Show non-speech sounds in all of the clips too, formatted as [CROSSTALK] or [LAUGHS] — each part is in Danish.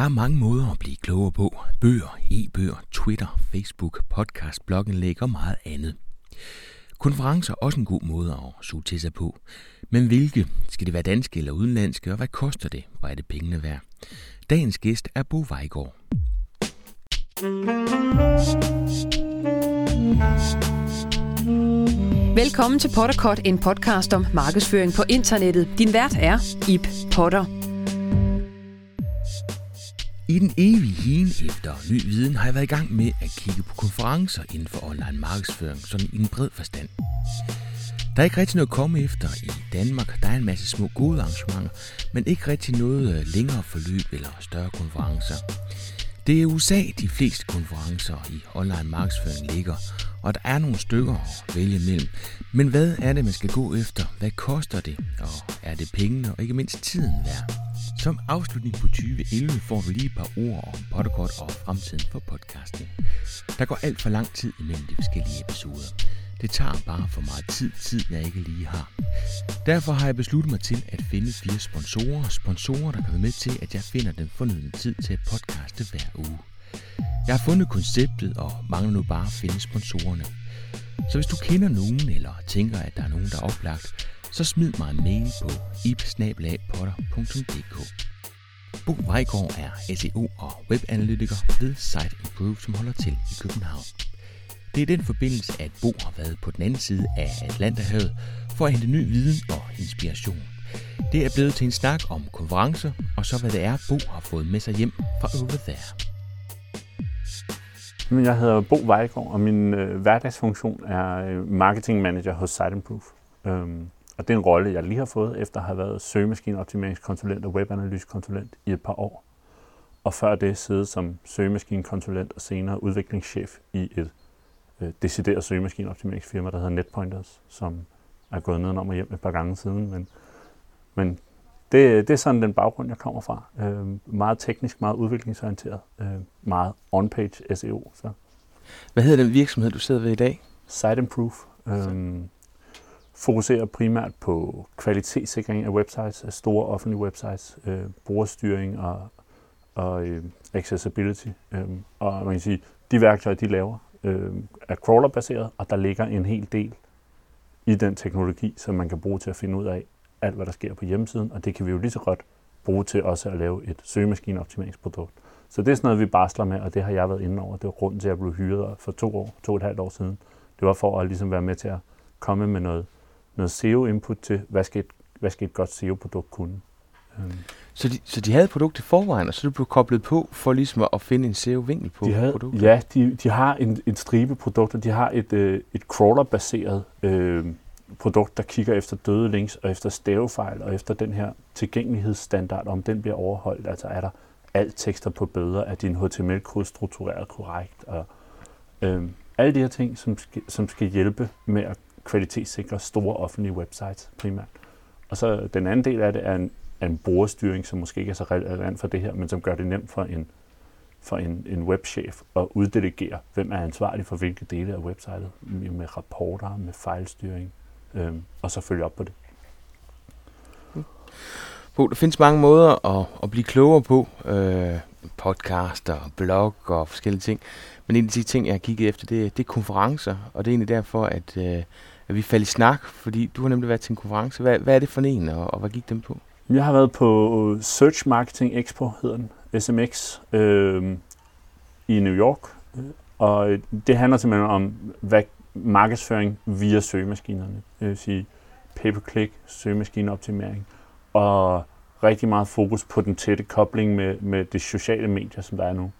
Der er mange måder at blive klogere på. Bøger, e-bøger, Twitter, Facebook, podcast, blogindlæg og meget andet. Konferencer er også en god måde at suge til sig på. Men hvilke? Skal det være danske eller udenlandske, og hvad koster det? Hvor er det pengene værd? Dagens gæst er Bo Vejgaard. Velkommen til Potterkort, en podcast om markedsføring på internettet. Din vært er Ip Potter. I den evige hien efter ny viden har jeg været i gang med at kigge på konferencer inden for online markedsføring, sådan i en bred forstand. Der er ikke rigtig noget at komme efter i Danmark. Der er en masse små gode arrangementer, men ikke rigtig noget øh, længere forløb eller større konferencer. Det er i USA, de fleste konferencer i online markedsføring ligger, og der er nogle stykker at vælge mellem. Men hvad er det, man skal gå efter? Hvad koster det? Og er det pengene og ikke mindst tiden værd? Som afslutning på 2011 får du lige et par ord om Potterkort og fremtiden for podcasten. Der går alt for lang tid imellem de forskellige episoder. Det tager bare for meget tid, tid jeg ikke lige har. Derfor har jeg besluttet mig til at finde fire sponsorer. Sponsorer, der kan være med til, at jeg finder den fornødne tid til at podcaste hver uge. Jeg har fundet konceptet og mangler nu bare at finde sponsorerne. Så hvis du kender nogen eller tænker, at der er nogen, der er oplagt, så smid mig en mail på ipsnabelagpotter.dk Bo Vejgaard er SEO og webanalytiker ved Site Improve, som holder til i København. Det er den forbindelse, at Bo har været på den anden side af Atlanterhavet for at hente ny viden og inspiration. Det er blevet til en snak om konferencer, og så hvad det er, Bo har fået med sig hjem fra Over There. Jeg hedder Bo Vejgaard, og min øh, hverdagsfunktion er øh, marketing manager hos Site Improve. Øhm, og det er en rolle, jeg lige har fået, efter at have været søgemaskineoptimeringskonsulent og webanalysekonsulent i et par år. Og før det siddet som søgemaskinekonsulent og senere udviklingschef i et øh, decideret søgemaskineoptimeringsfirma, der hedder NetPointers, som er gået ned om og hjem et par gange siden. Men, men det, det er sådan den baggrund, jeg kommer fra. Øh, meget teknisk, meget udviklingsorienteret, øh, meget on-page SEO. Så. Hvad hedder den virksomhed, du sidder ved i dag? Site Improve. Øh, fokuserer primært på kvalitetssikring af websites, af store offentlige websites, øh, brugerstyring og, og øh, accessibility. Øh, og man kan sige, de værktøjer, de laver, øh, er crawler-baseret, og der ligger en hel del i den teknologi, som man kan bruge til at finde ud af alt, hvad der sker på hjemmesiden, og det kan vi jo lige så godt bruge til også at lave et søgemaskineoptimeringsprodukt. Så det er sådan noget, vi barsler med, og det har jeg været inde over. Det var grunden til, at jeg blev hyret for to år, to og et halvt år siden. Det var for at ligesom være med til at komme med noget, noget SEO-input til, hvad skal et, hvad skal et godt SEO-produkt kunne. Øhm. Så de, så de havde et produkt i forvejen, og så du blev koblet på for ligesom at finde en SEO-vinkel på de havde, produktet? Ja, de, de har en, en stribe produkter. De har et, øh, et crawler-baseret øh, produkt, der kigger efter døde links og efter stavefejl og efter den her tilgængelighedsstandard, om den bliver overholdt. Altså er der alt tekster på bøder, er din HTML-kode struktureret korrekt, og øh, alle de her ting, som skal, som skal hjælpe med at kvalitetssikre store offentlige websites primært. Og så den anden del af det er en, af en brugerstyring, som måske ikke er så relevant for det her, men som gør det nemt for en, for en, en webchef at uddelegere, hvem er ansvarlig for hvilke dele af websitet, med rapporter, med fejlstyring, øh, og så følge op på det. Bo, der findes mange måder at, at blive klogere på. Øh, podcaster, blog og forskellige ting. Men en af de ting, jeg har kigget efter, det, det er konferencer. Og det er egentlig derfor, at, øh, at vi faldt i snak, fordi du har nemlig været til en konference. Hvad, hvad er det for en, og, og hvad gik dem på? Jeg har været på Search Marketing Expo, hedder den, SMX, øh, i New York. Og det handler simpelthen om hvad markedsføring via søgemaskinerne. Det vil sige pay-per-click, søgemaskineoptimering og rigtig meget fokus på den tætte kobling med, med de sociale medier, som der er nu.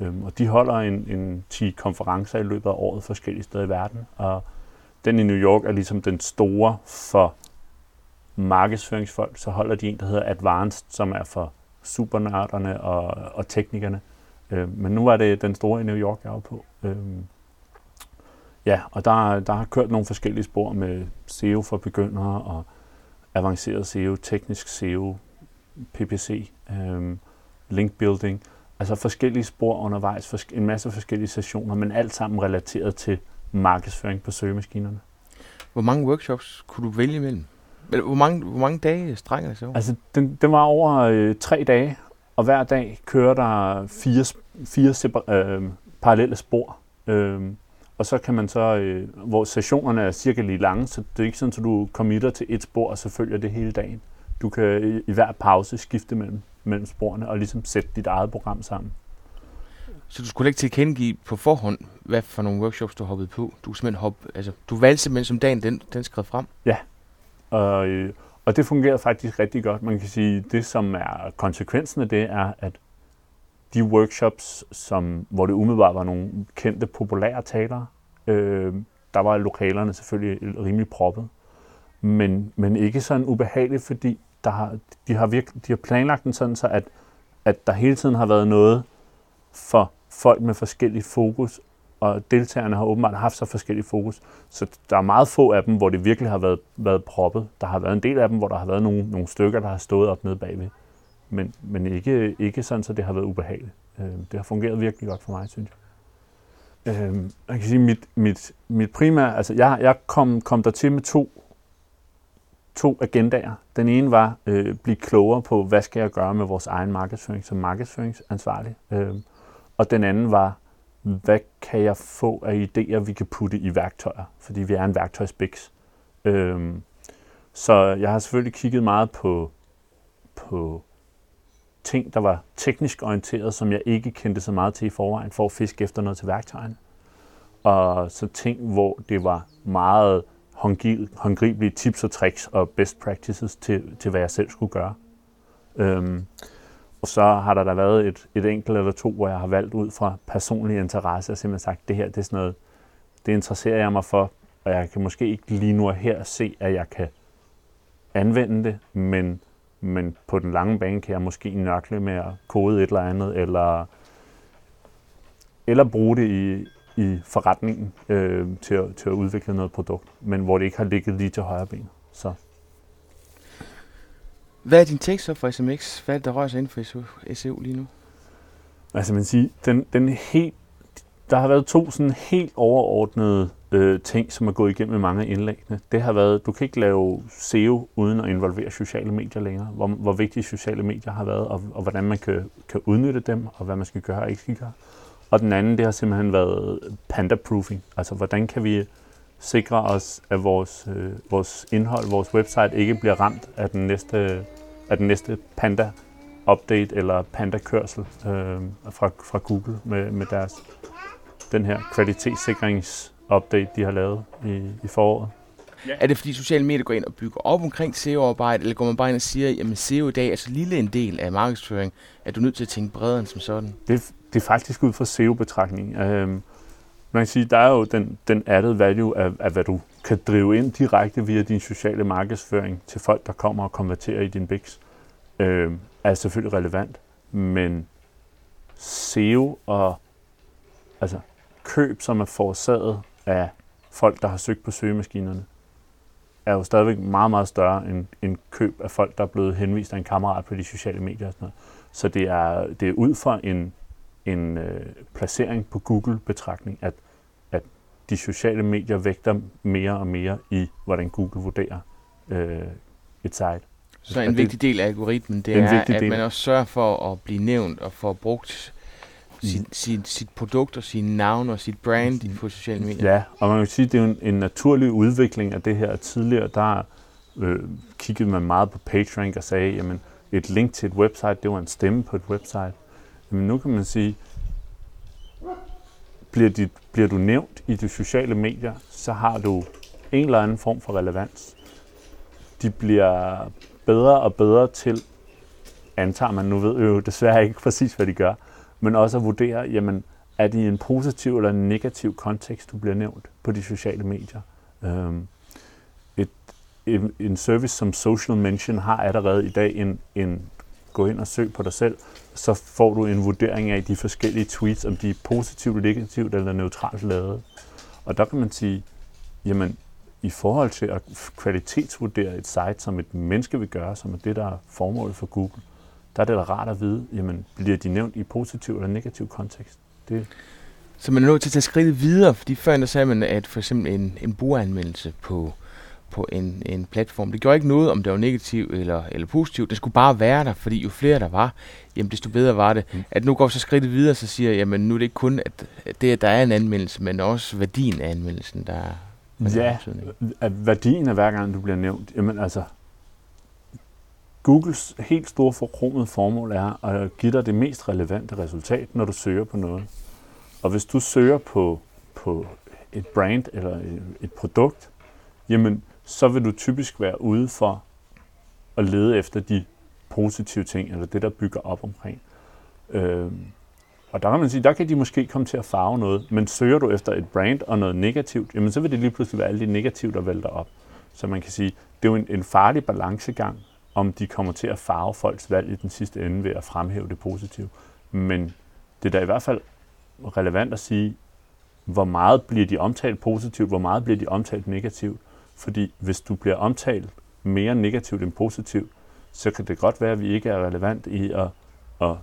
Øhm, og de holder en, en 10 konferencer i løbet af året forskellige steder i verden, og den i New York er ligesom den store for markedsføringsfolk. Så holder de en, der hedder Advanced, som er for supernørderne og, og teknikerne. Øh, men nu er det den store i New York, jeg er på. Øh, ja, og der, der har kørt nogle forskellige spor med SEO for begyndere og avanceret SEO, teknisk SEO, PPC, øh, link building, altså forskellige spor undervejs, en masse forskellige sessioner, men alt sammen relateret til markedsføring på søgemaskinerne. Hvor mange workshops kunne du vælge imellem? Hvor mange, hvor mange dage strækker det over? Altså, den, den var over øh, tre dage, og hver dag kører der fire, fire separ- øh, parallelle spor. Øh, og så kan man så, øh, hvor sessionerne er cirka lige lange, så det er ikke sådan, at du committer til et spor, og så følger det hele dagen. Du kan i, i hver pause skifte mellem, mellem sporene og ligesom sætte dit eget program sammen. Så du skulle ikke tilkendegive på forhånd, hvad for nogle workshops du hoppede på? Du, simpelthen hop, altså, du valgte simpelthen som dagen, den, den skrev frem? Ja, og, øh, og det fungerede faktisk rigtig godt. Man kan sige, det som er konsekvensen af det, er, at de workshops, som, hvor det umiddelbart var nogle kendte, populære talere, øh, der var lokalerne selvfølgelig rimelig proppet. Men, men ikke sådan ubehageligt, fordi der har, de, har virke, de har planlagt den sådan, så at, at der hele tiden har været noget for folk med forskellig fokus, og deltagerne har åbenbart haft så forskellige fokus. Så der er meget få af dem, hvor det virkelig har været, været proppet. Der har været en del af dem, hvor der har været nogle, nogle stykker, der har stået op nede bagved. Men, men ikke, ikke sådan, så det har været ubehageligt. Øh, det har fungeret virkelig godt for mig, synes jeg. Øh, jeg kan sige, mit, mit, mit primære, altså jeg, jeg kom, kom der til med to, to agendaer. Den ene var øh, blive klogere på, hvad skal jeg gøre med vores egen markedsføring som markedsføringsansvarlig. Øh, og den anden var, hvad kan jeg få af idéer, vi kan putte i værktøjer, fordi vi er en værktøjsbiks. Øhm, så jeg har selvfølgelig kigget meget på, på ting, der var teknisk orienteret, som jeg ikke kendte så meget til i forvejen, for at fiske efter noget til værktøjerne. Og så ting, hvor det var meget håndgribelige tips og tricks og best practices til, til hvad jeg selv skulle gøre. Øhm, så har der da været et, et enkelt eller to, hvor jeg har valgt ud fra personlig interesse og simpelthen sagt, det her det er sådan noget, det interesserer jeg mig for, og jeg kan måske ikke lige nu og her se, at jeg kan anvende det, men, men på den lange bane kan jeg måske nørkle med at kode et eller andet, eller, eller bruge det i, i forretningen øh, til, at, til at udvikle noget produkt, men hvor det ikke har ligget lige til højre ben. Så hvad er din tekst så for SMX? Hvad er det, der rører sig inden for SEO lige nu? Altså man siger, den, den helt, der har været to sådan helt overordnede øh, ting, som er gået igennem mange af indlæggene. Det har været, du kan ikke lave SEO uden at involvere sociale medier længere. Hvor, hvor vigtige sociale medier har været, og, og hvordan man kan, kan udnytte dem, og hvad man skal gøre og ikke skal gøre. Og den anden, det har simpelthen været panda-proofing. Altså hvordan kan vi sikre os, at vores, øh, vores indhold, vores website ikke bliver ramt af den næste, af den næste Panda update eller Panda kørsel øh, fra, fra Google med, med deres den her kvalitetssikrings update, de har lavet i, i foråret. Ja. Er det fordi sociale medier går ind og bygger op omkring SEO-arbejde, eller går man bare ind og siger, at SEO i dag er så lille en del af markedsføring, at du er nødt til at tænke bredere end som sådan? Det, det er faktisk ud fra SEO-betragtning. Øh, man kan sige, der er jo den, den added value af, af, hvad du kan drive ind direkte via din sociale markedsføring til folk, der kommer og konverterer i din BIX, øh, er selvfølgelig relevant. Men SEO og altså køb, som er forårsaget af folk, der har søgt på søgemaskinerne, er jo stadigvæk meget, meget større end, end køb af folk, der er blevet henvist af en kammerat på de sociale medier og sådan noget. Så det er, det er ud fra en, en øh, placering på Google-betragtning, at, at de sociale medier vægter mere og mere i, hvordan Google vurderer øh, et site. Så en vigtig del af algoritmen, det er, at del. man også sørger for at blive nævnt og få brugt sit, mm. sit, sit produkt og sin navn og sit brand mm. på sociale medier. Ja, og man kan sige, at det er en, en naturlig udvikling af det her. Tidligere, der øh, kiggede man meget på PageRank og sagde, jamen et link til et website, det var en stemme på et website. Men nu kan man sige, bliver, dit, bliver du nævnt i de sociale medier, så har du en eller anden form for relevans. De bliver bedre og bedre til, antager man, nu ved jo desværre ikke præcis, hvad de gør, men også at vurdere, jamen, er det i en positiv eller en negativ kontekst, du bliver nævnt på de sociale medier. Øhm, et, en, en service som Social Mention har allerede i dag en, en gå ind og søg på dig selv, så får du en vurdering af de forskellige tweets, om de er positivt, negativt eller neutralt lavet. Og der kan man sige, jamen, i forhold til at kvalitetsvurdere et site, som et menneske vil gøre, som er det, der er formålet for Google, der er det da rart at vide, jamen, bliver de nævnt i positiv eller negativ kontekst? Det, så man er nødt til at tage skridtet videre, fordi før der sagde man, at for eksempel en, en brugeranmeldelse på på en, en platform. Det gjorde ikke noget, om det var negativt eller, eller positivt. Det skulle bare være der, fordi jo flere der var, jamen desto bedre var det. Mm. At nu går så skridtet videre, så siger jeg, jamen nu er det ikke kun, at det, at der er en anmeldelse, men også værdien af anmeldelsen, der er Ja, at værdien af hver gang du bliver nævnt, jamen altså, Googles helt store forkromede formål er at give dig det mest relevante resultat, når du søger på noget. Og hvis du søger på, på et brand eller et produkt, jamen så vil du typisk være ude for at lede efter de positive ting, eller det, der bygger op omkring. Øh, og der kan man sige, der kan de måske komme til at farve noget, men søger du efter et brand og noget negativt, jamen så vil det lige pludselig være alle de negative, der vælter op. Så man kan sige, det er jo en, en farlig balancegang, om de kommer til at farve folks valg i den sidste ende ved at fremhæve det positive. Men det er da i hvert fald relevant at sige, hvor meget bliver de omtalt positivt, hvor meget bliver de omtalt negativt. Fordi hvis du bliver omtalt mere negativt end positivt, så kan det godt være, at vi ikke er relevant i at, at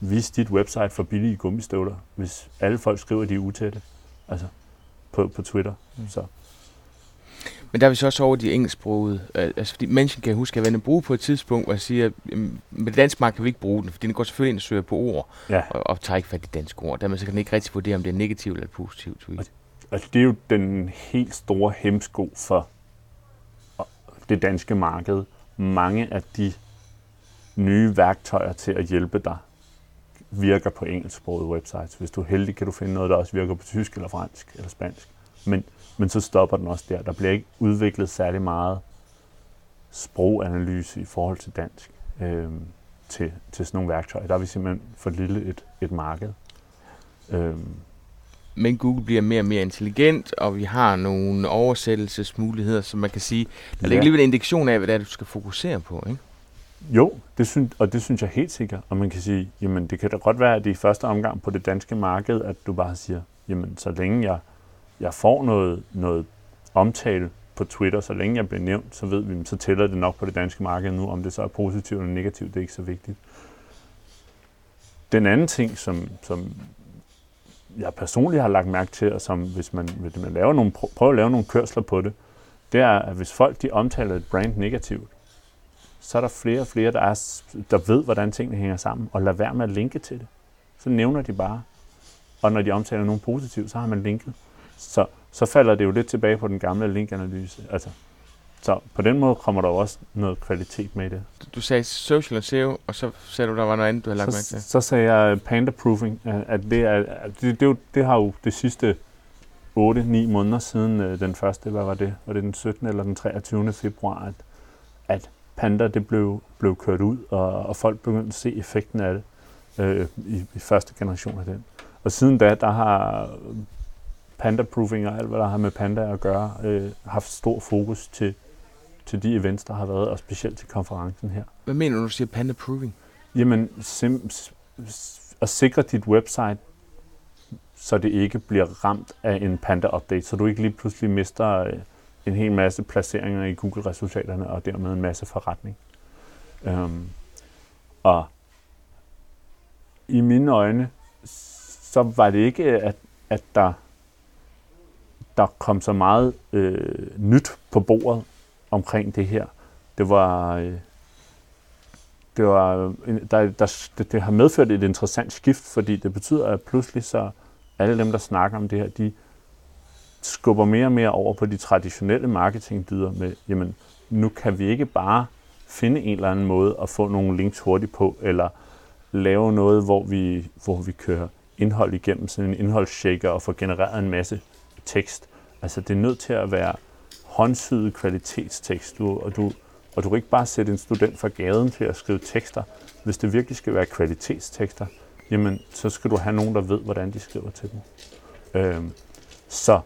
vise dit website for billige gummistøvler, hvis alle folk skriver, at de er utætte. Altså på, på Twitter. Mm. Så. Men der er vi så også over de engelsksprogede. Øh, altså, fordi mennesken kan huske, at jeg bruge på et tidspunkt, hvor jeg siger, at med det danske kan vi ikke bruge den, fordi den går selvfølgelig ind og søger på ord, ja. og, og tager ikke fat i danske ord. Dermed så kan den ikke rigtig vurdere, om det er negativt eller positivt tweet. Altså, det er jo den helt store hemsko for det danske marked. Mange af de nye værktøjer til at hjælpe dig virker på engelsksprogede websites. Hvis du er heldig, kan du finde noget, der også virker på tysk eller fransk eller spansk. Men men så stopper den også der. Der bliver ikke udviklet særlig meget sproganalyse i forhold til dansk øh, til, til sådan nogle værktøjer. Der er vi simpelthen for lille et, et marked. Øh. Men Google bliver mere og mere intelligent, og vi har nogle oversættelsesmuligheder, som man kan sige, der ligger ja. lige en indikation af, hvad det er, du skal fokusere på, ikke? Jo, det synes, og det synes jeg helt sikkert. Og man kan sige, jamen det kan da godt være, at det i første omgang på det danske marked, at du bare siger, jamen så længe jeg jeg får noget, noget omtale på Twitter, så længe jeg bliver nævnt, så ved vi, så tæller det nok på det danske marked nu. Om det så er positivt eller negativt, det er ikke så vigtigt. Den anden ting, som, som jeg personligt har lagt mærke til, og som hvis man, hvis man laver nogle, prøver at lave nogle kørsler på det, det er, at hvis folk de omtaler et brand negativt, så er der flere og flere, der, er, der ved, hvordan tingene hænger sammen, og lader være med at linke til det. Så nævner de bare. Og når de omtaler nogen positivt, så har man linket. Så, så falder det jo lidt tilbage på den gamle linkanalyse. Altså, så på den måde kommer der jo også noget kvalitet med i det. Du sagde social og SEO, og så sagde du, der var noget andet, du havde lagt så, mærke til. Så sagde jeg panda proofing, at det, er, det, det, det har jo det sidste 8-9 måneder siden øh, den første, hvad var det? Var det den 17. eller den 23. februar, at, at Panda det blev, blev kørt ud, og, og folk begyndte at se effekten af det øh, i, i første generation af den. Og siden da, der har panda-proofing og alt, hvad der har med panda at gøre, øh, haft stor fokus til, til de events, der har været, og specielt til konferencen her. Hvad mener du, når du siger panda-proofing? Jamen, sim- at sikre dit website, så det ikke bliver ramt af en panda-update, så du ikke lige pludselig mister øh, en hel masse placeringer i Google-resultaterne, og dermed en masse forretning. Øhm, og i mine øjne, så var det ikke, at, at der der kom så meget øh, nyt på bordet omkring det her. Det var, øh, det, var øh, der, der, det, det har medført et interessant skift, fordi det betyder, at pludselig så alle dem, der snakker om det her, de skubber mere og mere over på de traditionelle marketingdyder med, jamen, nu kan vi ikke bare finde en eller anden måde at få nogle links hurtigt på, eller lave noget, hvor vi, hvor vi kører indhold igennem sådan en indholdsshaker og får genereret en masse tekst. Altså det er nødt til at være håndsyet kvalitetstekst, du, og, du, og du kan ikke bare sætte en student fra gaden til at skrive tekster. Hvis det virkelig skal være kvalitetstekster, jamen så skal du have nogen, der ved, hvordan de skriver til dem. Øhm, så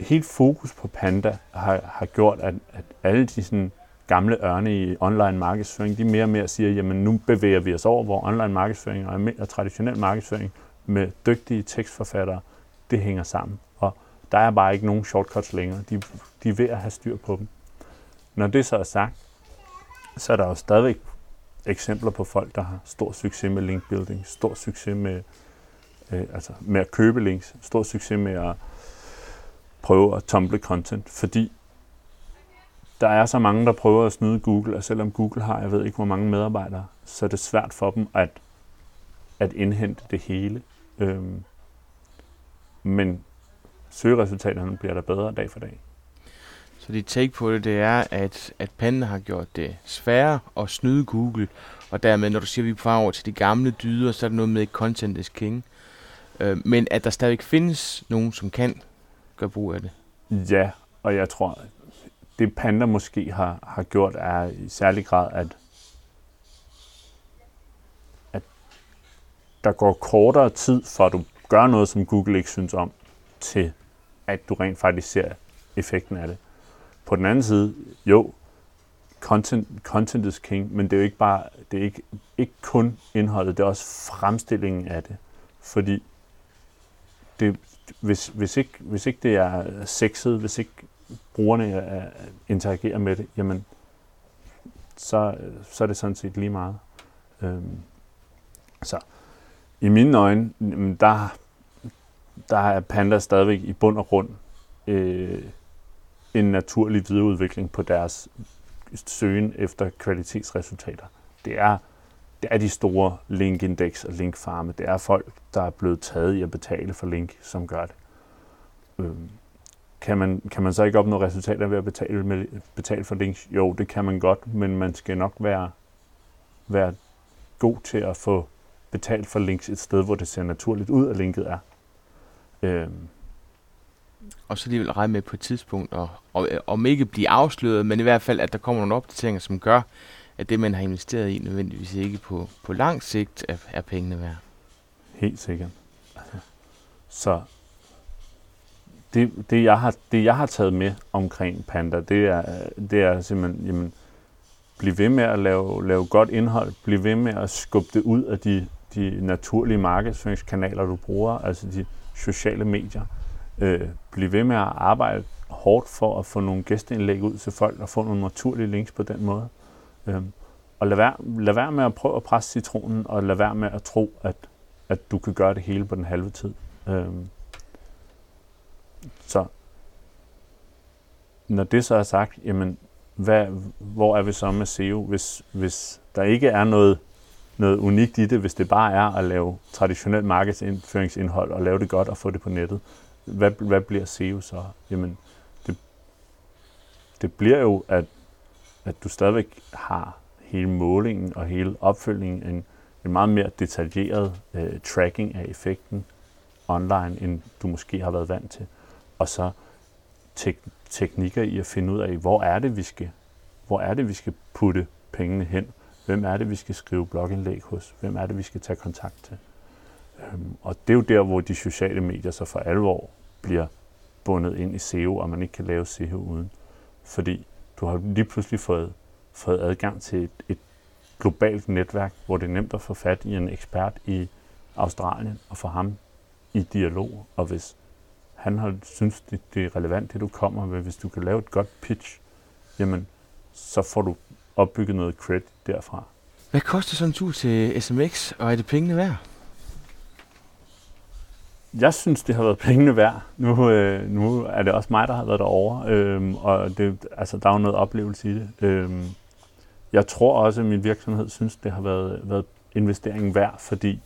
helt fokus på Panda har, har gjort, at, at alle de sådan, gamle ørne i online markedsføring, de mere og mere siger, jamen nu bevæger vi os over, hvor online markedsføring og, og traditionel markedsføring med dygtige tekstforfattere, det hænger sammen. Og der er bare ikke nogen shortcuts længere. De, de er ved at have styr på dem. Når det så er sagt, så er der jo stadigvæk eksempler på folk, der har stor succes med linkbuilding, stor succes med, øh, altså med at købe links, stor succes med at prøve at tumble content, fordi der er så mange, der prøver at snyde Google, og selvom Google har, jeg ved ikke hvor mange medarbejdere, så er det svært for dem at, at indhente det hele. Øhm, men søgeresultaterne bliver der bedre dag for dag. Så dit take på det, det er, at, at Panda har gjort det sværere at snyde Google, og dermed, når du siger, at vi er på over til de gamle dyder, så er det noget med, content is king. Øh, men at der stadig findes nogen, som kan gøre brug af det. Ja, og jeg tror, det Panda måske har, har gjort, er i særlig grad, at, at der går kortere tid, at du gør noget, som Google ikke synes om, til at du rent faktisk ser effekten af det. På den anden side, jo, content, content is king, men det er jo ikke bare, det er ikke, ikke kun indholdet, det er også fremstillingen af det. Fordi det, hvis, hvis, ikke, hvis ikke det er sexet, hvis ikke brugerne interagerer med det, jamen, så, så er det sådan set lige meget. Øhm, så i mine øjne, der, der er Panda stadigvæk i bund og grund øh, en naturlig videreudvikling på deres søgen efter kvalitetsresultater. Det er, det er de store linkindex og linkfarme. Det er folk, der er blevet taget i at betale for link, som gør det. Øhm, kan, man, kan man så ikke opnå resultater ved at betale, med, betale for links? Jo, det kan man godt, men man skal nok være, være god til at få betalt for links et sted, hvor det ser naturligt ud, at linket er. Øhm, og så alligevel regne med på et tidspunkt, og, og, om ikke blive afsløret, men i hvert fald, at der kommer nogle opdateringer, som gør, at det, man har investeret i, nødvendigvis ikke på, på lang sigt er, er pengene værd. Helt sikkert. Så det, det, jeg har, det, jeg har taget med omkring Panda, det er, det er simpelthen, jamen, bliv ved med at lave, lave godt indhold, bliv ved med at skubbe det ud af de, de naturlige markedsføringskanaler, du bruger, altså de sociale medier øh, blive ved med at arbejde hårdt for at få nogle gæsteindlæg ud til folk og få nogle naturlige links på den måde. Øh, og lad være, lad være med at prøve at presse citronen, og lad være med at tro, at, at du kan gøre det hele på den halve tid. Øh, så når det så er sagt, jamen, hvad, hvor er vi så med SEO, hvis, hvis der ikke er noget, noget unikt i det, hvis det bare er at lave traditionelt markedsføringsindhold og lave det godt og få det på nettet, hvad, hvad bliver SEO så? Jamen, det, det bliver jo, at, at du stadigvæk har hele målingen og hele opfølgningen, en, en meget mere detaljeret øh, tracking af effekten online, end du måske har været vant til. Og så tek- teknikker i at finde ud af, hvor er det, vi skal, hvor er det, vi skal putte pengene hen? Hvem er det, vi skal skrive blogindlæg hos? Hvem er det, vi skal tage kontakt til? Øhm, og det er jo der, hvor de sociale medier så for alvor bliver bundet ind i SEO, og man ikke kan lave SEO uden. Fordi du har lige pludselig fået, fået adgang til et, et globalt netværk, hvor det er nemt at få fat i en ekspert i Australien og få ham i dialog. Og hvis han har synes, det, det er relevant, det du kommer med, hvis du kan lave et godt pitch, jamen, så får du opbygget noget credit derfra. Hvad koster sådan en tur til SMX, og er det pengene værd? jeg synes, det har været pengene værd. Nu, øh, nu er det også mig, der har været derovre, øh, og det, altså, der er jo noget oplevelse i det. Øh, jeg tror også, at min virksomhed synes, det har været, været investeringen værd, fordi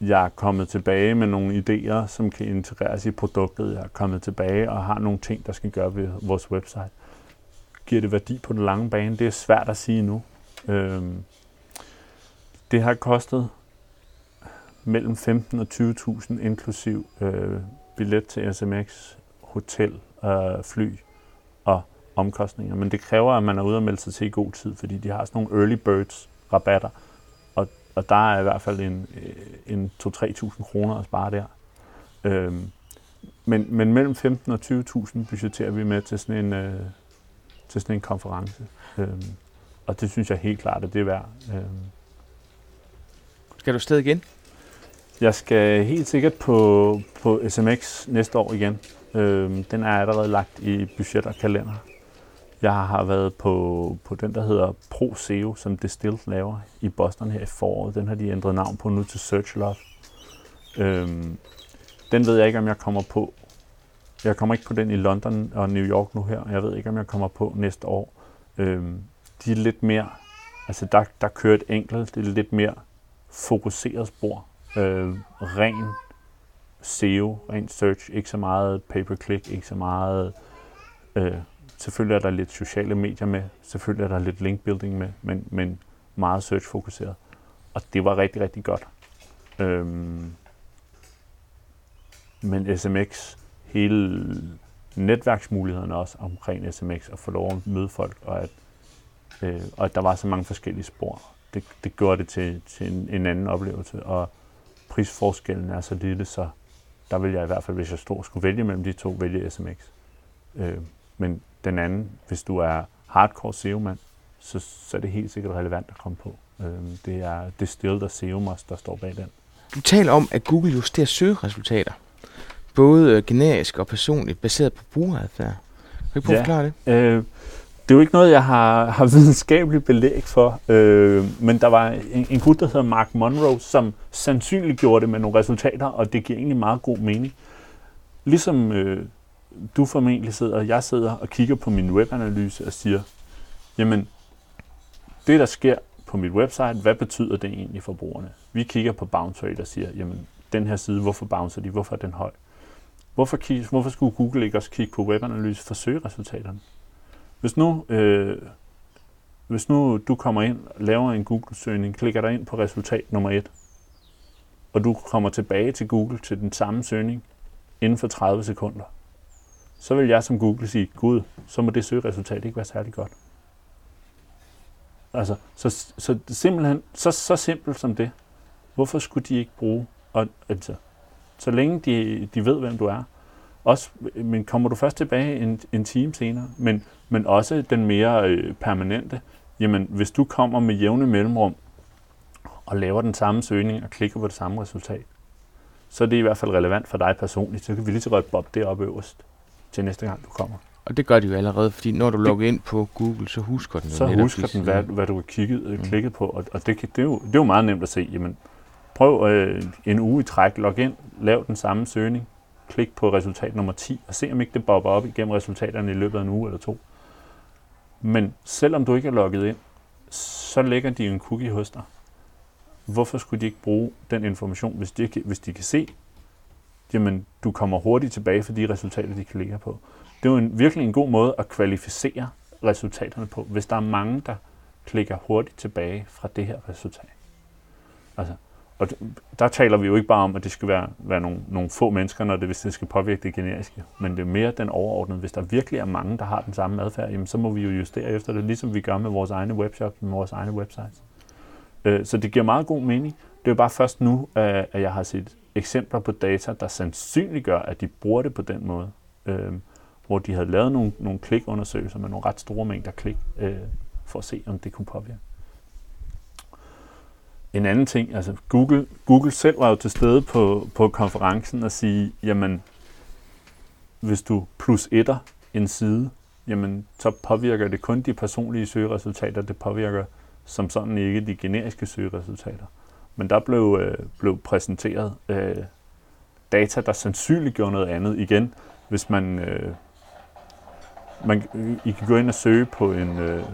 jeg er kommet tilbage med nogle idéer, som kan integreres i produktet. Jeg er kommet tilbage og har nogle ting, der skal gøre ved vores website. Giver det værdi på den lange bane? Det er svært at sige nu. Øhm, det har kostet mellem 15 og 20.000 inklusiv øh, billet til SMX, hotel, øh, fly og omkostninger. Men det kræver, at man er ude og melde sig til i god tid, fordi de har sådan nogle early birds rabatter, og, og der er i hvert fald en, øh, en 2-3.000 kroner at spare der. Øhm, men, men mellem 15 og 20.000 budgeterer vi med til sådan en, øh, til sådan en konference. Øhm, og det synes jeg helt klart, at det er værd. Øhm. Skal du sted igen? Jeg skal helt sikkert på, på SMX næste år igen. Øhm, den er allerede lagt i budget og kalender. Jeg har været på, på den, der hedder Pro SEO, som Distilled laver i Boston her i foråret. Den har de ændret navn på nu til Search Love. Øhm, den ved jeg ikke, om jeg kommer på jeg kommer ikke på den i London og New York nu her. Jeg ved ikke, om jeg kommer på næste år. Øhm, de er lidt mere, altså der, der kører et enkelt, det er lidt mere fokuseret spor. Øh, ren SEO, ren search, ikke så meget pay-per-click, ikke så meget... Øh, selvfølgelig er der lidt sociale medier med, selvfølgelig er der lidt link building med, men, men meget search-fokuseret. Og det var rigtig, rigtig godt. Øhm, men SMX, hele netværksmulighederne også omkring SMX, at få lov at møde folk, og at, øh, og at der var så mange forskellige spor. Det, det gjorde det til, til en, en anden oplevelse, og prisforskellen er så lille, så der vil jeg i hvert fald, hvis jeg stod skulle vælge mellem de to, vælge SMX. Øh, men den anden, hvis du er hardcore SEO-mand, så, så er det helt sikkert relevant at komme på. Øh, det er Distilled og SEO der står bag den. Du taler om, at Google justerer søgeresultater, både generisk og personligt, baseret på brugeradfærd. Kan du ikke prøve ja, at forklare det? Øh, det er jo ikke noget, jeg har, har [LAUGHS] videnskabeligt belæg for, øh, men der var en, en gut, der hedder Mark Monroe, som sandsynliggjorde det med nogle resultater, og det giver egentlig meget god mening. Ligesom øh, du formentlig sidder, og jeg sidder og kigger på min webanalyse og siger, jamen, det der sker på mit website, hvad betyder det egentlig for brugerne? Vi kigger på bounce rate og siger, jamen, den her side, hvorfor bouncer de, hvorfor er den høj? Hvorfor, hvorfor skulle Google ikke også kigge på webanalyse for søgeresultaterne? Hvis nu, øh, hvis nu du kommer ind, laver en Google-søgning, klikker dig ind på resultat nummer 1, og du kommer tilbage til Google til den samme søgning inden for 30 sekunder, så vil jeg som Google sige, gud, så må det søgeresultat ikke være særlig godt. Altså, så, så simpelthen, så, så simpelt som det. Hvorfor skulle de ikke bruge, og, altså, så længe de, de ved, hvem du er, også, men kommer du først tilbage en, en time senere, men, men også den mere øh, permanente, jamen hvis du kommer med jævne mellemrum og laver den samme søgning og klikker på det samme resultat, så er det i hvert fald relevant for dig personligt. Så kan vi lige så godt boppe det op øverst til næste gang, du kommer. Og det gør de jo allerede, fordi når du logger ind på Google, så husker den jo Så husker den, hvad, hvad du har kigget, øh, mm. klikket på, og, og det, det, er jo, det er jo meget nemt at se. Jamen, prøv øh, en uge i træk, log ind, lav den samme søgning, klik på resultat nummer 10, og se om ikke det bobber op igennem resultaterne i løbet af en uge eller to. Men selvom du ikke er logget ind, så lægger de en cookie hos dig. Hvorfor skulle de ikke bruge den information, hvis de, hvis de kan se, jamen du kommer hurtigt tilbage for de resultater, de klikker på. Det er jo en, virkelig en god måde at kvalificere resultaterne på, hvis der er mange, der klikker hurtigt tilbage fra det her resultat. Altså, og der taler vi jo ikke bare om, at det skal være, være nogle, nogle få mennesker, når det, hvis det skal påvirke det generiske, men det er mere den overordnede. Hvis der virkelig er mange, der har den samme adfærd, jamen, så må vi jo justere efter det, ligesom vi gør med vores egne webshop, med vores egne websites. Øh, så det giver meget god mening. Det er bare først nu, øh, at jeg har set eksempler på data, der sandsynliggør, at de bruger det på den måde. Øh, hvor de havde lavet nogle, nogle klikundersøgelser med nogle ret store mængder klik, øh, for at se, om det kunne påvirke. En anden ting, altså Google, Google selv var jo til stede på, på konferencen og sige, jamen, hvis du plus etter en side, jamen, så påvirker det kun de personlige søgeresultater, det påvirker som sådan ikke de generiske søgeresultater. Men der blev, øh, blev præsenteret øh, data, der sandsynligt gjorde noget andet. Igen, hvis man, øh, man I kan gå ind og søge på en øh,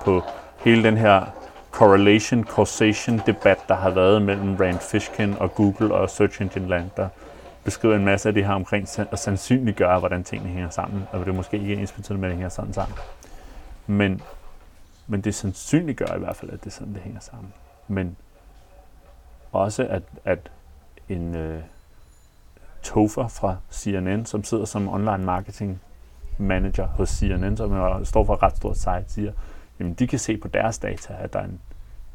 på hele den her correlation causation debat, der har været mellem Rand Fishkin og Google og Search Engine Land, der beskriver en masse af det her omkring at sandsynliggøre, hvordan tingene hænger sammen, og det er måske ikke ens betydende med, at det hænger sådan sammen. Men, men det sandsynliggør i hvert fald, at det er sådan, det hænger sammen. Men også, at, at en øh, Topher fra CNN, som sidder som online marketing manager hos CNN, som står for et ret stort site, siger, jamen de kan se på deres data, at, der er en,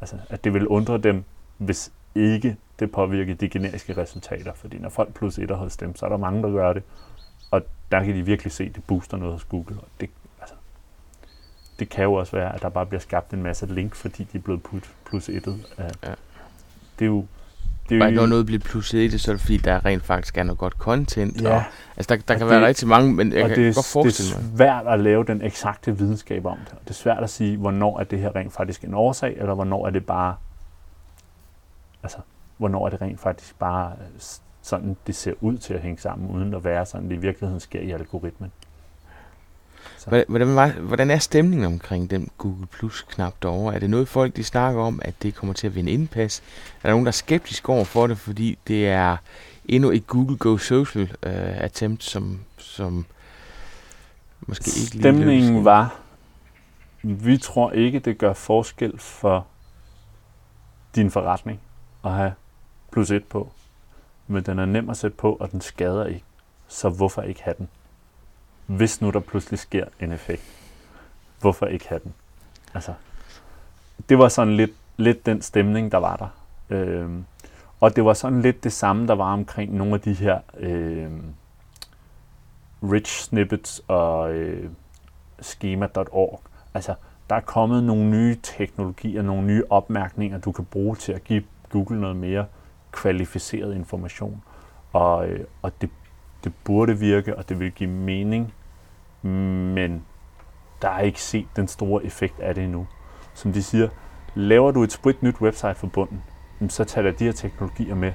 altså, at det vil undre dem, hvis ikke det påvirker de generiske resultater. Fordi når folk plus etter hos dem, så er der mange, der gør det. Og der kan de virkelig se, at det booster noget hos Google. Og det, altså, det kan jo også være, at der bare bliver skabt en masse link, fordi de er blevet plus ettet. Ja. Det er jo det er Bare når noget bliver plusset i det, så er det fordi, der rent faktisk er noget godt content. Ja. Og, altså, der, der kan det, være rigtig mange, men jeg kan det, godt forestille mig. Det er svært at lave den eksakte videnskab om det. Det er svært at sige, hvornår er det her rent faktisk en årsag, eller hvornår er det bare, altså, hvornår er det rent faktisk bare sådan det ser ud til at hænge sammen, uden at være sådan, det i virkeligheden sker i algoritmen. Så. Hvordan, var, hvordan er stemningen omkring den Google Plus-knap derovre? Er det noget, folk de snakker om, at det kommer til at vinde indpas? Er der nogen, der er skeptisk over for det, fordi det er endnu et Google Go Social øh, attempt, som, som måske ikke Stemningen lige var, vi tror ikke, det gør forskel for din forretning at have plus et på. Men den er nem at sætte på, og den skader ikke. Så hvorfor ikke have den? Hvis nu der pludselig sker en effekt, hvorfor ikke have den? Altså, det var sådan lidt, lidt den stemning, der var der. Øhm, og det var sådan lidt det samme, der var omkring nogle af de her øhm, rich snippets og øh, schema.org. Altså, der er kommet nogle nye teknologier, nogle nye opmærkninger, du kan bruge til at give Google noget mere kvalificeret information. Og, øh, og det det burde virke, og det vil give mening, men der er ikke set den store effekt af det endnu. Som de siger, laver du et sprit nyt website for bunden, så tager de her teknologier med.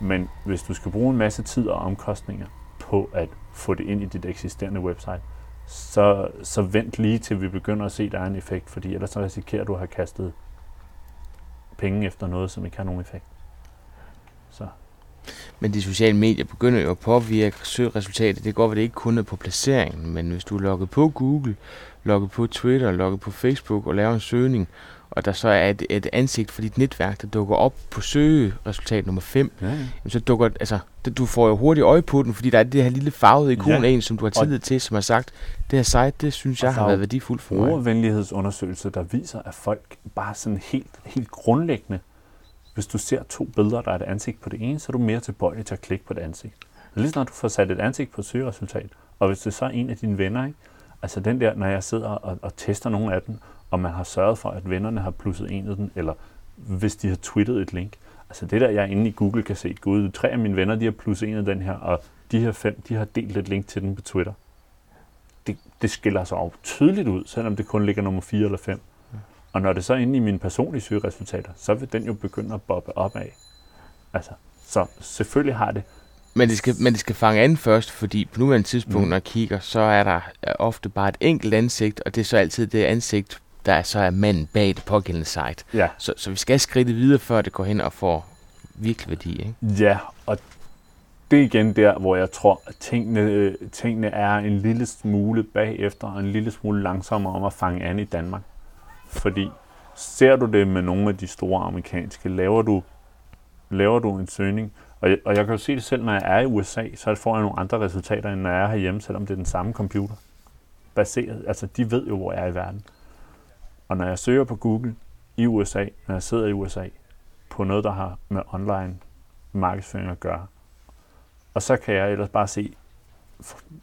Men hvis du skal bruge en masse tid og omkostninger på at få det ind i dit eksisterende website, så, så vent lige til vi begynder at se, at der er en effekt, fordi ellers så risikerer du at have kastet penge efter noget, som ikke har nogen effekt. Så men de sociale medier begynder jo at påvirke søgeresultatet. Det går at det ikke kun er på placeringen, men hvis du er logget på Google, logget på Twitter, logget på Facebook og laver en søgning, og der så er et, et ansigt for dit netværk, der dukker op på søgeresultat nummer 5, ja, ja. så dukker, altså, du får jo hurtigt øje på den, fordi der er det her lille farvede ikon ja. af en, som du har tillid til, som har sagt, det her site, det synes jeg har været værdifuldt for mig. Brugervenlighedsundersøgelser, der viser, at folk bare sådan helt, helt grundlæggende hvis du ser to billeder, der er et ansigt på det ene, så er du mere tilbøjelig til at klikke på det ansigt. Lige snart du får sat et ansigt på et søgeresultat, og hvis det så er en af dine venner, ikke? altså den der, når jeg sidder og, og tester nogle af dem, og man har sørget for, at vennerne har plusset en af dem, eller hvis de har twittet et link. Altså det der, jeg inde i Google kan se, gud, tre af mine venner, de har plusset en af den her, og de her fem, de har delt et link til den på Twitter. Det, det skiller sig jo tydeligt ud, selvom det kun ligger nummer 4 eller 5. Og når det så er inde i mine personlige søgeresultater, så vil den jo begynde at bobbe op af. Altså, så selvfølgelig har det. Men det skal, men det skal fange an først, fordi på nuværende tidspunkt, mm. når jeg kigger, så er der ofte bare et enkelt ansigt, og det er så altid det ansigt, der så er manden bag det pågældende site. Ja. Så, så vi skal skride videre, før det går hen og får virkelig værdi. Ikke? Ja, og det er igen der, hvor jeg tror, at tingene, tingene er en lille smule bagefter, og en lille smule langsommere om at fange an i Danmark. Fordi ser du det med nogle af de store amerikanske, laver du, laver du en søgning, og jeg, og jeg kan jo se det selv, når jeg er i USA, så får jeg nogle andre resultater, end når jeg er herhjemme, selvom det er den samme computer. Baseret, altså de ved jo, hvor jeg er i verden. Og når jeg søger på Google i USA, når jeg sidder i USA, på noget, der har med online markedsføring at gøre, og så kan jeg ellers bare se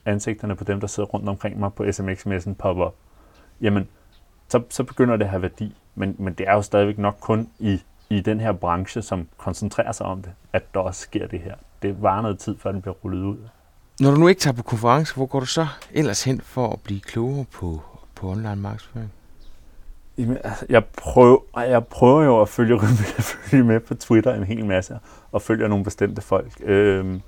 ansigterne på dem, der sidder rundt omkring mig på SMX-messen poppe op. Jamen, så, så begynder det at have værdi. Men, men det er jo stadigvæk nok kun i, i den her branche, som koncentrerer sig om det, at der også sker det her. Det var noget tid, før den bliver rullet ud. Når du nu ikke tager på konference, hvor går du så ellers hen for at blive klogere på, på online markedsføring? Jamen, altså, jeg, prøver, jeg prøver jo at følge, [LAUGHS] at følge med på Twitter en hel masse, og følger nogle bestemte folk. Øhm,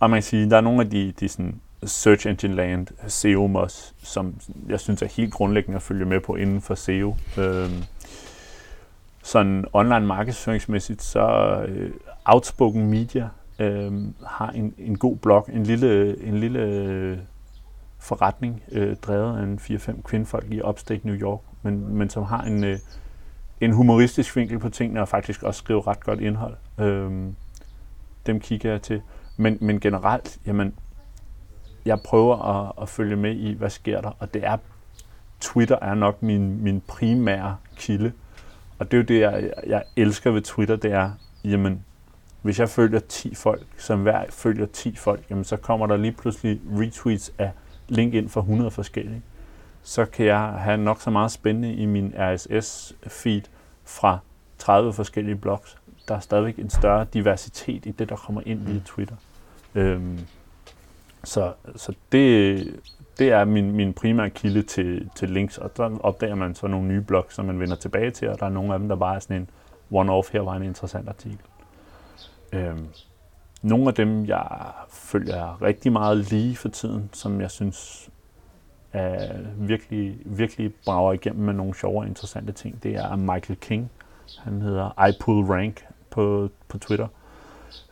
og man kan sige, der er nogle af de, de sådan Search Engine Land, SEOMOS, som jeg synes er helt grundlæggende at følge med på inden for SEO. Øh, sådan online markedsføringsmæssigt, så øh, Outspoken Media øh, har en, en god blog, en lille, en lille øh, forretning, øh, drevet af en 4-5 kvindfolk i Upstate New York, men, men som har en, øh, en humoristisk vinkel på tingene, og faktisk også skriver ret godt indhold. Øh, dem kigger jeg til. Men, men generelt, jamen, jeg prøver at, at følge med i, hvad sker der, og det er, Twitter er nok min, min primære kilde. Og det er jo det, jeg, jeg elsker ved Twitter, det er, jamen, hvis jeg følger 10 folk, som hver følger 10 folk, jamen, så kommer der lige pludselig retweets af LinkedIn for 100 forskellige. Så kan jeg have nok så meget spændende i min RSS-feed fra 30 forskellige blogs. Der er stadigvæk en større diversitet i det, der kommer ind via Twitter. Øhm, så, så det, det er min, min primære kilde til, til links, og der opdager man så nogle nye blogs, som man vender tilbage til, og der er nogle af dem, der bare er sådan en one-off, her var en interessant artikel. Øhm, nogle af dem, jeg følger rigtig meget lige for tiden, som jeg synes er virkelig, virkelig brager igennem med nogle sjove og interessante ting, det er Michael King. Han hedder I Pull Rank på, på Twitter.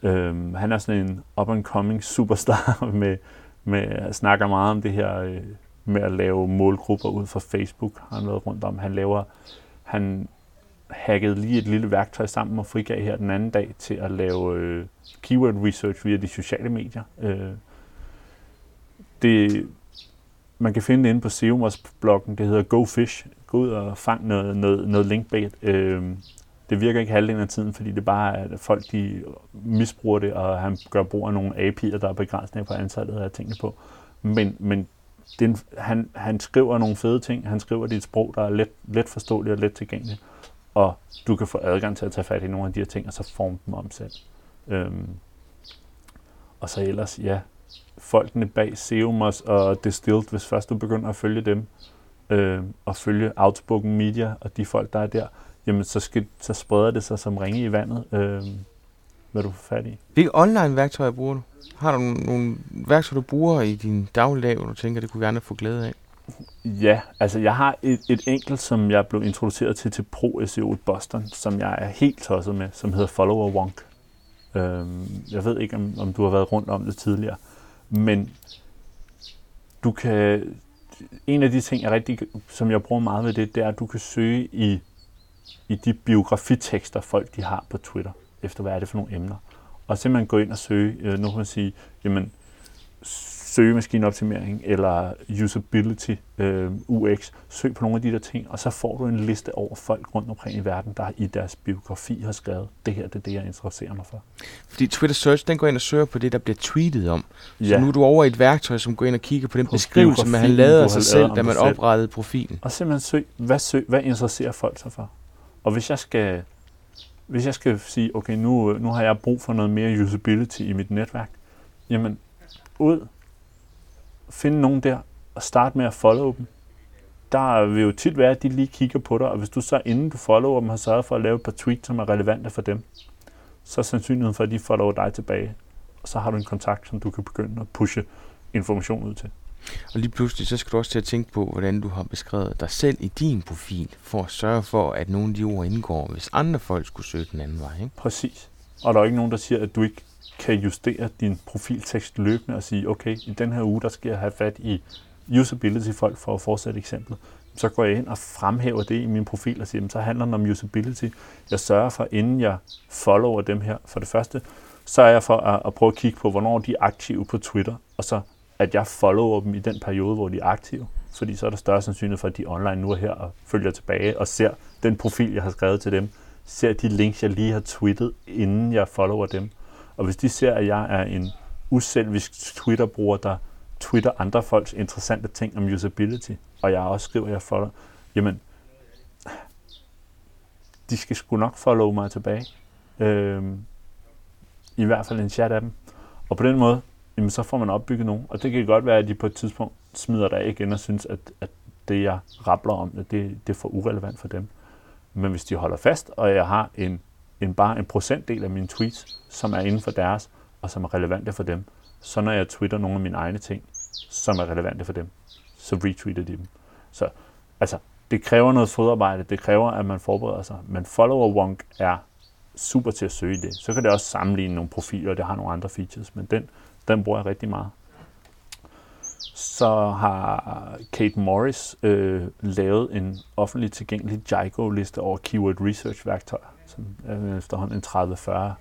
Øhm, han er sådan en up-and-coming superstar [LAUGHS] med, med snakker meget om det her øh, med at lave målgrupper ud fra Facebook. Har han været rundt om. Han laver, han hackede lige et lille værktøj sammen og frigav her den anden dag til at lave øh, keyword research via de sociale medier. Øh, det, man kan finde det inde på Seumos bloggen, det hedder Go Fish. Gå ud og fang noget, noget, noget linkbait. Øh, det virker ikke halvdelen af tiden, fordi det bare er, at folk de misbruger det, og han gør brug af nogle API'er, der er begrænsninger på antallet af tingene på. Men, men det, han, han skriver nogle fede ting. Han skriver dit sprog, der er let, let forståeligt og let tilgængeligt. Og du kan få adgang til at tage fat i nogle af de her ting, og så forme dem om selv. Øhm, og så ellers, ja, folkene bag Seumos og Distilled, hvis først du begynder at følge dem, øh, og følge Outspoken Media og de folk, der er der, jamen så, skal, så spreder det sig som ringe i vandet, øh, hvad du får fat i. Hvilke online-værktøjer bruger du? Har du nogle værktøjer, du bruger i din dagligdag, hvor du tænker, det kunne vi gerne få glæde af? Ja, altså jeg har et, et enkelt, som jeg blev introduceret til til Pro SEO i Boston, som jeg er helt tosset med, som hedder Follower Wonk. Øhm, jeg ved ikke, om, om du har været rundt om det tidligere, men du kan, en af de ting, jeg rigtig, som jeg bruger meget ved det, det er, at du kan søge i, i de biografitekster, folk de har på Twitter, efter hvad er det for nogle emner. Og simpelthen gå ind og søge, øh, nu kan man sige, jamen, søgemaskineoptimering eller usability, øh, UX. Søg på nogle af de der ting, og så får du en liste over folk rundt omkring i verden, der i deres biografi har skrevet, det her det er det, jeg interesserer mig for. Fordi Twitter Search, den går ind og søger på det, der bliver tweetet om. Ja. Så nu er du over i et værktøj, som går ind og kigger på den på beskrivelse, man har lavet af sig selv, da man oprettede profilen. Og simpelthen søg, hvad, søg, hvad interesserer folk sig for? Og hvis jeg skal, hvis jeg skal sige, okay, nu, nu har jeg brug for noget mere usability i mit netværk, jamen ud finde nogen der og starte med at follow dem. Der vil jo tit være, at de lige kigger på dig, og hvis du så inden du follower dem har sørget for at lave et par tweets, som er relevante for dem, så er sandsynligheden for, at de follower dig tilbage. Og så har du en kontakt, som du kan begynde at pushe information ud til. Og lige pludselig, så skal du også til at tænke på, hvordan du har beskrevet dig selv i din profil, for at sørge for, at nogle af de ord indgår, hvis andre folk skulle søge den anden vej. Ikke? Præcis. Og der er ikke nogen, der siger, at du ikke kan justere din profiltekst løbende og sige, okay, i den her uge, der skal jeg have fat i usability-folk for at fortsætte eksemplet. Så går jeg ind og fremhæver det i min profil og siger, så handler det om usability. Jeg sørger for, inden jeg follower dem her, for det første, så er jeg for at, at prøve at kigge på, hvornår de er aktive på Twitter, og så at jeg follower dem i den periode, hvor de er aktive. Fordi så er der større sandsynlighed for, at de er online nu er her og følger tilbage og ser den profil, jeg har skrevet til dem. Ser de links, jeg lige har tweetet, inden jeg follower dem. Og hvis de ser, at jeg er en uselvisk Twitter-bruger, der twitter andre folks interessante ting om usability, og jeg også skriver, at jeg follower, jamen, de skal sgu nok follow mig tilbage. Øhm, I hvert fald en chat af dem. Og på den måde, jamen, så får man opbygget nogen. Og det kan godt være, at de på et tidspunkt smider dig igen og synes, at, at det, jeg rappler om, det, det er for urelevant for dem. Men hvis de holder fast, og jeg har en en bare en procentdel af mine tweets, som er inden for deres, og som er relevante for dem. Så når jeg twitter nogle af mine egne ting, som er relevante for dem, så retweeter de dem. Så altså, det kræver noget fodarbejde, det kræver, at man forbereder sig. Men follower wonk er super til at søge det. Så kan det også sammenligne nogle profiler, og det har nogle andre features, men den, den bruger jeg rigtig meget. Så har Kate Morris øh, lavet en offentlig tilgængelig Jigo-liste over keyword research værktøjer som er efterhånden en 30-40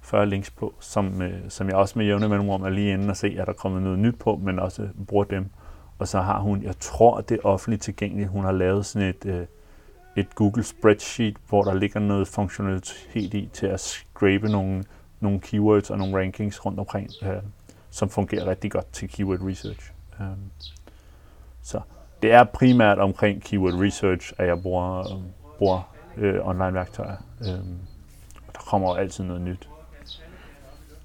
40 links på, som, øh, som jeg også med jævne mellemrum er lige inde og se, at der kommer noget nyt på, men også bruger dem. Og så har hun, jeg tror, det er offentligt tilgængeligt, hun har lavet sådan et, øh, et Google spreadsheet, hvor der ligger noget funktionalitet i til at scrape nogle, nogle keywords og nogle rankings rundt omkring, øh, som fungerer rigtig godt til keyword research. Um, så det er primært omkring keyword research, at jeg bruger, bruger øh, online-værktøjer. Øhm, der kommer jo altid noget nyt.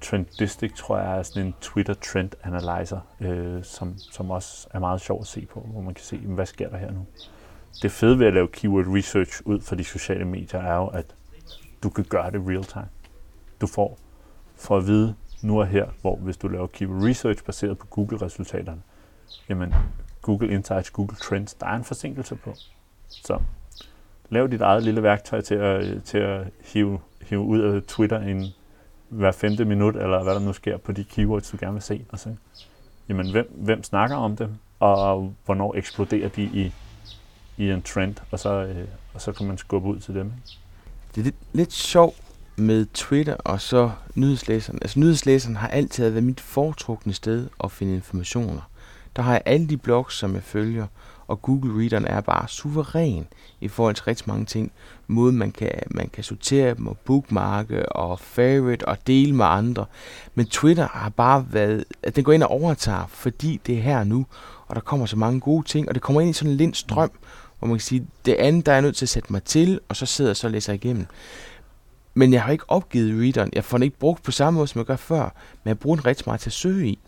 Trendistic tror jeg er sådan en Twitter Trend Analyzer, øh, som, som også er meget sjov at se på, hvor man kan se, hvad sker der her nu. Det fede ved at lave keyword research ud for de sociale medier er jo, at du kan gøre det real time. Du får for at vide, nu og her, hvor hvis du laver keyword research baseret på Google-resultaterne, jamen Google Insights, Google Trends, der er en forsinkelse på. Så lav dit eget lille værktøj til at, til at hive, hive ud af Twitter en hver femte minut, eller hvad der nu sker på de keywords, du gerne vil se. Og så, jamen, hvem, hvem snakker om dem, og hvornår eksploderer de i, i en trend, og så, øh, og så kan man skubbe ud til dem. Det er lidt, lidt sjovt med Twitter og så nyhedslæseren. Altså nyhedslæseren har altid været mit foretrukne sted at finde informationer. Der har jeg alle de blogs, som jeg følger, og Google Readeren er bare suveræn i forhold til rigtig mange ting. Måden man kan, man kan sortere dem og bookmarke og favorite og dele med andre. Men Twitter har bare været, at den går ind og overtager, fordi det er her nu, og der kommer så mange gode ting, og det kommer ind i sådan en lind strøm, hvor man kan sige, det andet, der er jeg nødt til at sætte mig til, og så sidder jeg så og læser igennem. Men jeg har ikke opgivet readeren. Jeg får den ikke brugt på samme måde, som jeg gør før, men jeg bruger den rigtig meget til at søge i.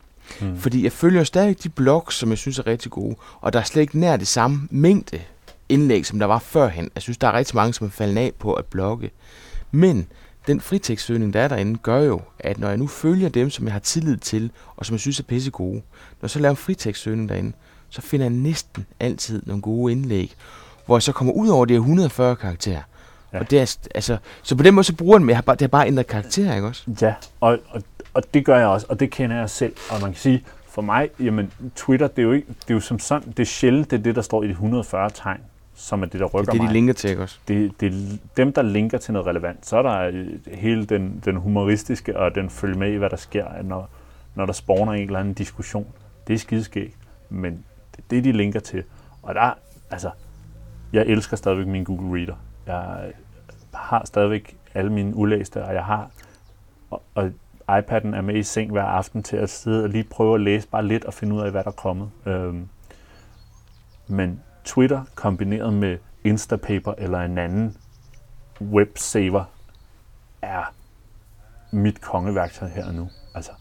Mm. Fordi jeg følger stadig de blogs, som jeg synes er rigtig gode, og der er slet ikke nær det samme mængde indlæg, som der var førhen. Jeg synes, der er rigtig mange, som er faldet af på at blogge. Men den fritekstsøgning, der er derinde, gør jo, at når jeg nu følger dem, som jeg har tillid til, og som jeg synes er pisse gode, når jeg så laver en fritekstsøgning derinde, så finder jeg næsten altid nogle gode indlæg, hvor jeg så kommer ud over de her 140 karakterer. Ja. Og det er, altså, så på den måde så bruger den, men jeg har bare, det har bare ændret karakter, ikke også? Ja, og, og, og det gør jeg også, og det kender jeg selv. Og man kan sige, for mig, jamen Twitter, det er jo, ikke, det er jo som sådan, det er sjældent, det er det, der står i de 140 tegn, som er det, der rykker mig. Det er det, de linker til, ikke også? Det, det er dem, der linker til noget relevant. Så er der øh, hele den, den humoristiske, og den følger med i, hvad der sker, når, når der spawner en eller anden diskussion. Det er skideskægt, men det er det, de linker til. Og der, altså, jeg elsker stadigvæk min Google Reader. Jeg har stadigvæk alle mine ulæste, og jeg har, og, og iPad'en er med i seng hver aften til at sidde og lige prøve at læse bare lidt og finde ud af, hvad der er kommet. Øhm, men Twitter kombineret med Instapaper eller en anden websaver er mit kongeværktøj her og nu. Altså,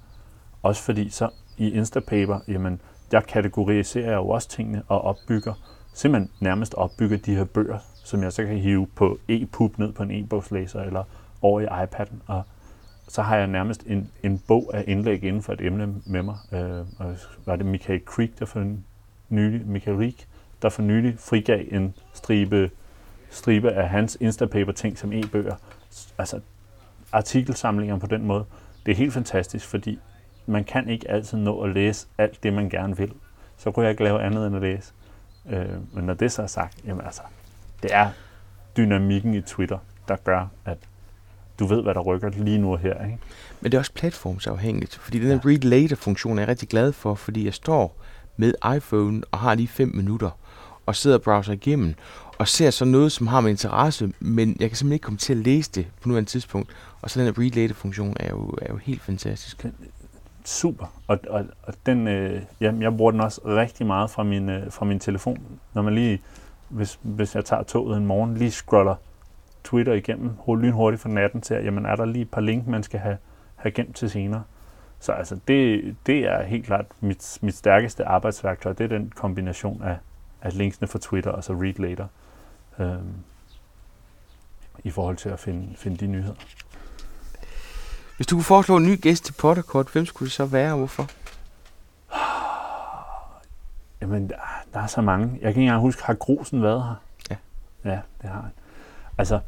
også fordi så i Instapaper, jamen, der kategoriserer jeg jo også tingene og opbygger, simpelthen nærmest opbygger de her bøger, som jeg så kan hive på e-pub ned på en e-bogslæser eller over i iPad'en. Og så har jeg nærmest en, en bog af indlæg inden for et emne med mig. Øh, og var det Michael Creek, der for nylig, Michael Rik, der for nylig frigav en stribe, stribe af hans Instapaper-ting som e-bøger. Altså artikelsamlinger på den måde. Det er helt fantastisk, fordi man kan ikke altid nå at læse alt det, man gerne vil. Så kunne jeg ikke lave andet end at læse. Øh, men når det så er sagt, jamen altså, det er dynamikken i Twitter, der gør, at du ved, hvad der rykker lige nu og her. Ikke? Men det er også platformsafhængigt, fordi den ja. read later-funktion er jeg rigtig glad for, fordi jeg står med iPhone og har lige 5 minutter og sidder og browser igennem og ser så noget, som har min interesse, men jeg kan simpelthen ikke komme til at læse det på nuværende tidspunkt. Og så den her read later-funktion er jo, er jo helt fantastisk. Super. Og, og, og den, øh, jamen, jeg bruger den også rigtig meget fra min, øh, fra min telefon. Når man lige, hvis, hvis jeg tager toget en morgen, lige scroller Twitter igennem lynhurtigt fra natten til, at jamen, er der lige et par link, man skal have, have gemt til senere. Så altså, det, det er helt klart mit, mit stærkeste arbejdsværktøj. Det er den kombination af, af linksene fra Twitter og så read later. Øhm, i forhold til at finde, finde de nyheder. Hvis du kunne foreslå en ny gæst til Potterkort, hvem skulle det så være, og hvorfor? Jamen, der, der er så mange. Jeg kan ikke engang huske, har Grusen været her? Ja. Ja, det har han. Altså,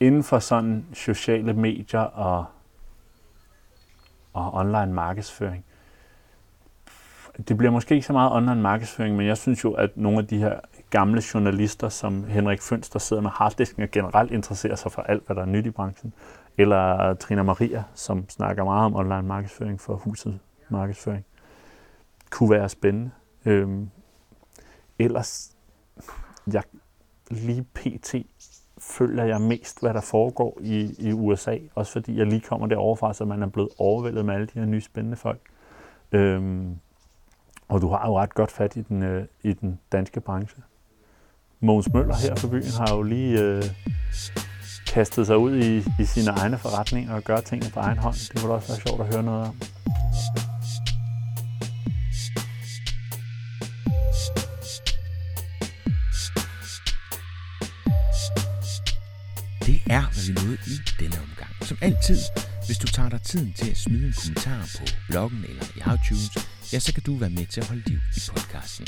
inden for sådan sociale medier og, og online markedsføring, det bliver måske ikke så meget online markedsføring, men jeg synes jo, at nogle af de her gamle journalister, som Henrik Føns, der sidder med harddisken og generelt interesserer sig for alt, hvad der er nyt i branchen, eller Trina Maria, som snakker meget om online markedsføring for huset markedsføring, kunne være spændende. Øhm, ellers, jeg lige pt. føler jeg mest, hvad der foregår i, i USA, også fordi jeg lige kommer derovre fra, så man er blevet overvældet med alle de her nye spændende folk. Øhm, og du har jo ret godt fat i den, øh, i den danske branche. Mogens Møller her for byen har jo lige øh, kastet sig ud i, i sine egne forretninger og gør tingene på egen hånd. Det kunne også være sjovt at høre noget om. Vi nåede i denne omgang. Som altid, hvis du tager dig tiden til at smide en kommentar på bloggen eller i iTunes, ja, så kan du være med til at holde liv i podcasten.